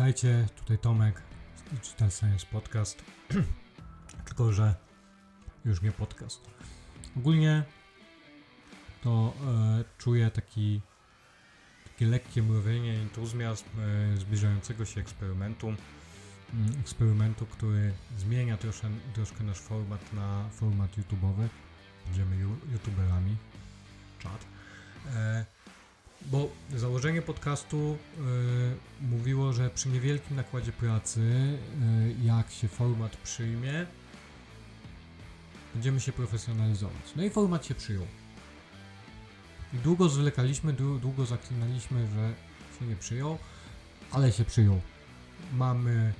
Witajcie, tutaj Tomek Digital Science Podcast. Tylko, że już nie podcast. Ogólnie to e, czuję taki takie lekkie mrowienie, entuzjazm e, zbliżającego się eksperymentu. Mm, eksperymentu, który zmienia trosze, troszkę nasz format na format YouTube'owy. Będziemy YouTuberami. Czad. E, bo założenie podcastu y, mówiło, że przy niewielkim nakładzie pracy, y, jak się format przyjmie, będziemy się profesjonalizować. No i format się przyjął. I długo zwlekaliśmy, długo zaklinaliśmy, że się nie przyjął, ale się przyjął. Mamy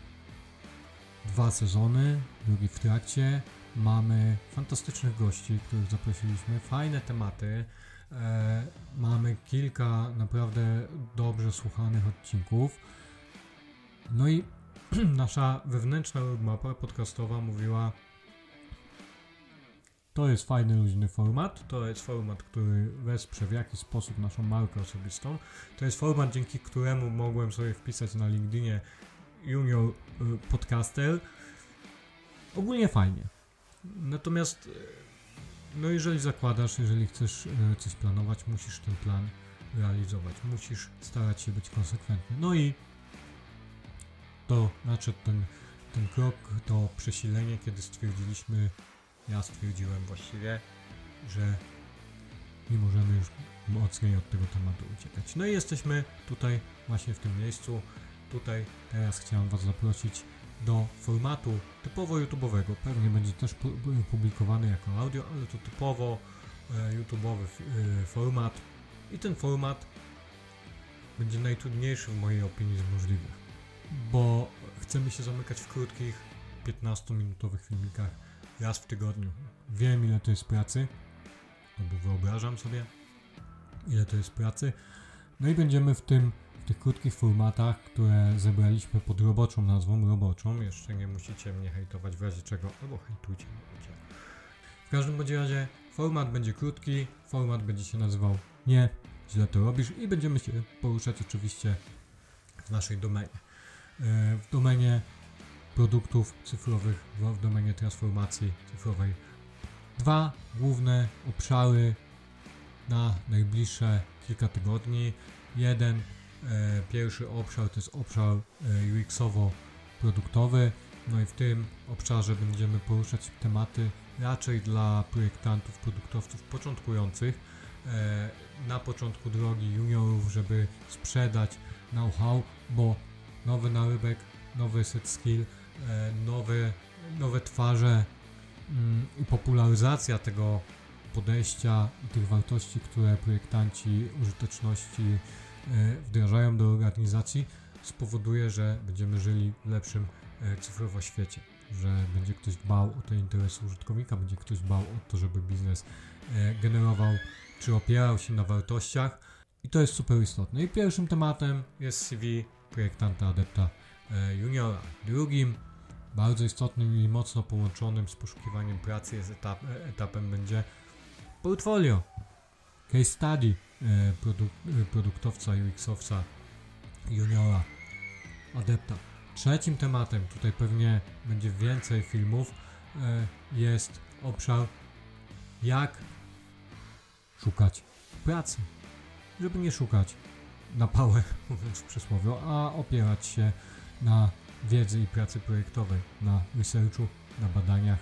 dwa sezony, drugi w trakcie. Mamy fantastycznych gości, których zaprosiliśmy, fajne tematy. E, mamy kilka naprawdę dobrze słuchanych odcinków. No i nasza wewnętrzna mapa podcastowa mówiła to jest fajny, luźny format, to jest format, który wesprze w jakiś sposób naszą markę osobistą, to jest format, dzięki któremu mogłem sobie wpisać na LinkedInie junior y, podcaster. Ogólnie fajnie. Natomiast no jeżeli zakładasz, jeżeli chcesz e, coś planować, musisz ten plan realizować. Musisz starać się być konsekwentny. No i to nadszedł ten, ten krok, to przesilenie, kiedy stwierdziliśmy, ja stwierdziłem właściwie, że nie możemy już mocniej od tego tematu uciekać. No i jesteśmy tutaj właśnie w tym miejscu. Tutaj teraz chciałem Was zaprosić do formatu typowo YouTube'owego. Pewnie będzie też publikowany jako audio, ale to typowo e, YouTube'owy e, format. I ten format będzie najtrudniejszy w mojej opinii z możliwych, bo chcemy się zamykać w krótkich 15-minutowych filmikach raz w tygodniu. Wiem ile to jest pracy, albo wyobrażam sobie ile to jest pracy. No i będziemy w tym tych krótkich formatach, które zebraliśmy pod roboczą nazwą, roboczą, jeszcze nie musicie mnie hejtować w razie czego, albo hejtujcie, mówicie. W każdym bądź razie format będzie krótki, format będzie się nazywał Nie, źle to robisz i będziemy się poruszać oczywiście w naszej domenie. E, w domenie produktów cyfrowych, w domenie transformacji cyfrowej. Dwa główne obszary na najbliższe kilka tygodni. Jeden pierwszy obszar to jest obszar e, UX-owo-produktowy, no i w tym obszarze będziemy poruszać tematy raczej dla projektantów, produktowców początkujących, e, na początku drogi juniorów, żeby sprzedać know-how, bo nowy narybek, nowy set skill, nowe, nowe twarze mm, i popularyzacja tego podejścia i tych wartości, które projektanci użyteczności E, wdrażają do organizacji, spowoduje, że będziemy żyli w lepszym e, cyfrowo świecie, że będzie ktoś dbał o te interesy użytkownika, będzie ktoś dbał o to, żeby biznes e, generował czy opierał się na wartościach i to jest super istotne. I pierwszym tematem jest CV projektanta adepta juniora. Drugim bardzo istotnym i mocno połączonym z poszukiwaniem pracy jest etap, etapem będzie portfolio, case study, E, produk e, produktowca, UX-owca, juniora, adepta. Trzecim tematem, tutaj pewnie będzie więcej filmów, e, jest obszar jak szukać pracy. Żeby nie szukać na pałę, mówiąc w przysłowie, a opierać się na wiedzy i pracy projektowej, na researchu, na badaniach,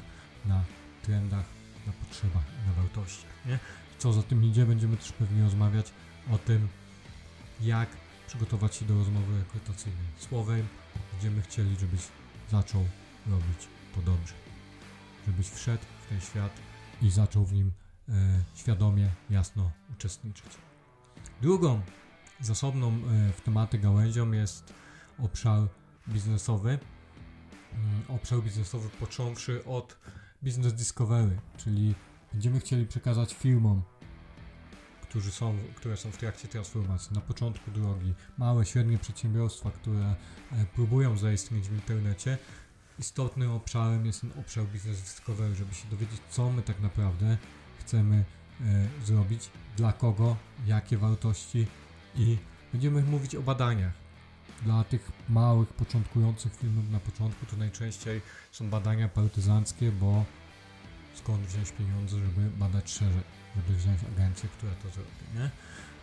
na trendach, na potrzebach na wartościach. Nie? Co za tym idzie, będziemy też pewnie rozmawiać o tym, jak przygotować się do rozmowy rekrutacyjnej. Słowem, będziemy chcieli, żebyś zaczął robić to dobrze. Żebyś wszedł w ten świat i zaczął w nim e, świadomie, jasno uczestniczyć. Drugą zasobną e, w tematy gałęzią jest obszar biznesowy. Mm, obszar biznesowy począwszy od business discovery, czyli Będziemy chcieli przekazać firmom, którzy są, które są w trakcie transformacji, na początku drogi, małe, średnie przedsiębiorstwa, które e, próbują zaistnieć w internecie, istotnym obszarem jest ten obszar business discovery, żeby się dowiedzieć, co my tak naprawdę chcemy e, zrobić, dla kogo, jakie wartości i będziemy mówić o badaniach. dla tych małych, początkujących filmów na początku to najczęściej są badania partyzanckie, bo skąd wziąć pieniądze, żeby badać szerzej, żeby wziąć agencję, która to zrobi, nie?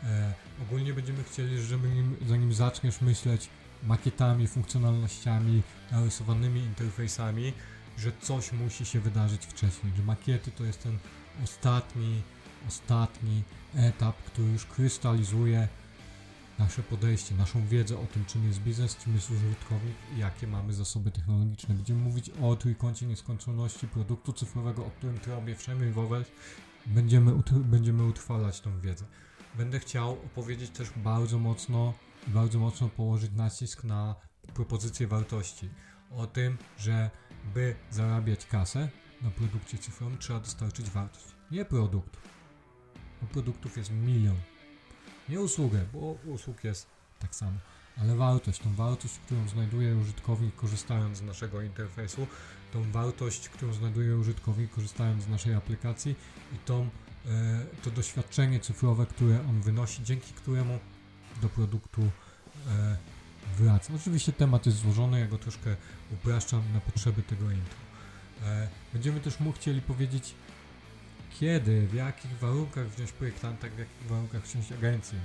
E, ogólnie będziemy chcieli, żeby nim, zanim zaczniesz myśleć makietami, funkcjonalnościami, narysowanymi interfejsami, że coś musi się wydarzyć wcześniej, że makiety to jest ten ostatni, ostatni etap, który już krystalizuje nasze podejście, naszą wiedzę o tym, czym jest biznes, czym jest użytkownik i jakie mamy zasoby technologiczne. Będziemy mówić o trójkącie nieskończoności produktu cyfrowego, o którym robię wszędzie Wowel. Będziemy, będziemy utrwalać tą wiedzę. Będę chciał opowiedzieć też bardzo mocno, bardzo mocno położyć nacisk na propozycję wartości. O tym, że by zarabiać kasę na produkcie cyfrowym trzeba dostarczyć wartość. Nie produkt. Bo produktów jest milion nie usługę, bo usług jest tak samo, ale wartość, tą wartość, którą znajduje użytkownik korzystając z naszego interfejsu, tą wartość, którą znajduje użytkownik korzystając z naszej aplikacji i tą, e, to doświadczenie cyfrowe, które on wynosi, dzięki któremu do produktu e, wraca. Oczywiście temat jest złożony, ja go troszkę upraszczam na potrzeby tego intro. E, będziemy też mu chcieli powiedzieć kiedy, w jakich warunkach wziąć projektanta, w jakich warunkach wziąć agencję,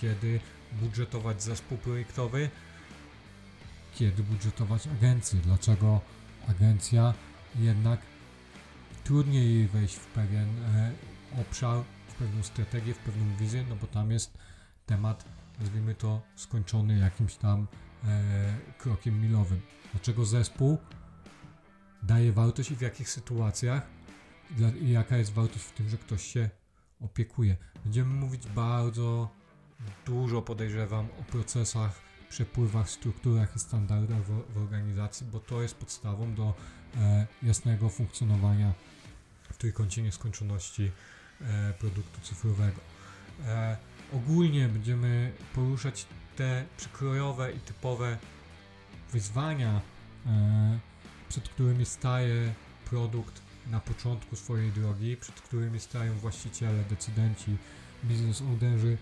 kiedy budżetować zespół projektowy, kiedy budżetować agencję, dlaczego agencja jednak trudniej jej wejść w pewien e, obszar, w pewną strategię, w pewną wizję, no bo tam jest temat, nazwijmy to, skończony jakimś tam e, krokiem milowym. Dlaczego zespół daje wartość i w jakich sytuacjach jaka jest wartość w tym, że ktoś się opiekuje. Będziemy mówić bardzo dużo, podejrzewam, o procesach, przepływach, strukturach i standardach w, w organizacji, bo to jest podstawą do e, jasnego funkcjonowania w trójkącie nieskończoności e, produktu cyfrowego. E, ogólnie będziemy poruszać te przykrojowe i typowe wyzwania, e, przed którymi staje produkt na początku swojej drogi, przed którymi stają właściciele, decydenci, biznes ownerzy,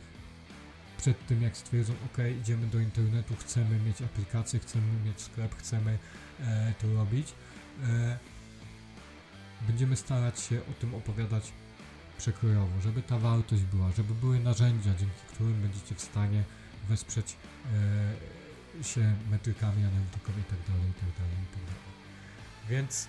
przed tym jak stwierdzą, ok, idziemy do internetu, chcemy mieć aplikację, chcemy mieć sklep, chcemy e, to robić. E, będziemy starać się o tym opowiadać przekrojowo, żeby ta wartość była, żeby były narzędzia, dzięki którym będziecie w stanie wesprzeć e, się metrykami analitykami itd., itd., itd. Więc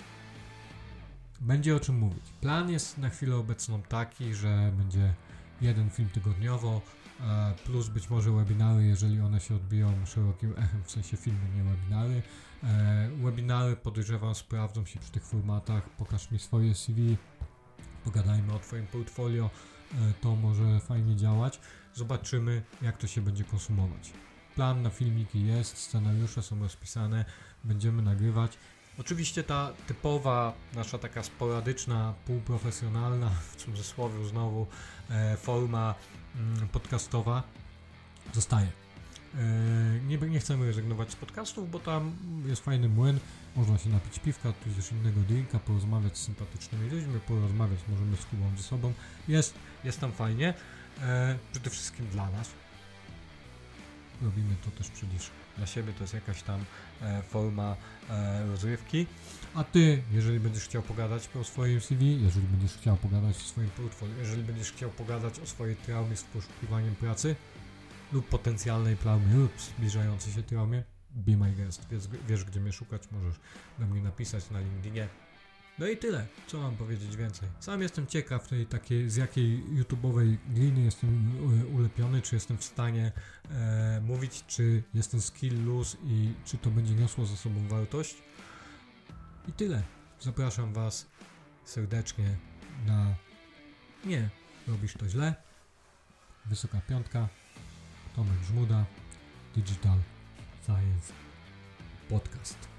będzie o czym mówić. Plan jest na chwilę obecną taki, że będzie jeden film tygodniowo, e, plus być może webinary, jeżeli one się odbiją szerokim echem, w sensie filmy, nie webinary. E, webinary podejrzewam sprawdzą się przy tych formatach. Pokaż mi swoje CV, pogadajmy o Twoim portfolio, e, to może fajnie działać. Zobaczymy, jak to się będzie konsumować. Plan na filmiki jest, scenariusze są rozpisane, będziemy nagrywać. Oczywiście ta typowa, nasza taka sporadyczna, półprofesjonalna, w cudzysłowie znowu, e, forma mm, podcastowa zostaje. E, nie, nie chcemy rezygnować z podcastów, bo tam jest fajny młyn, można się napić piwka, tudzież innego drinka, porozmawiać z sympatycznymi ludźmi, porozmawiać możemy z Kubą ze sobą. Jest, jest tam fajnie, e, przede wszystkim dla nas. Robimy to też przecież dla siebie, to jest jakaś tam e, forma e, rozrywki. A ty, jeżeli będziesz chciał pogadać o swoim CV, jeżeli będziesz chciał pogadać o swoim portfolio, jeżeli będziesz chciał pogadać o swojej traumie z poszukiwaniem pracy lub potencjalnej traumie lub zbliżającej się traumie, be my guest. Wiesz, wiesz, gdzie mnie szukać, możesz do mnie napisać na LinkedInie no i tyle. Co mam powiedzieć więcej? Sam jestem ciekaw tej takiej, z jakiej YouTube'owej gliny jestem e, ulepiony, czy jestem w stanie e, mówić, czy jestem skill loose i czy to będzie niosło za sobą wartość. I tyle. Zapraszam Was serdecznie na Nie, robisz to źle. Wysoka piątka. Tomek Żmuda. Digital Science Podcast.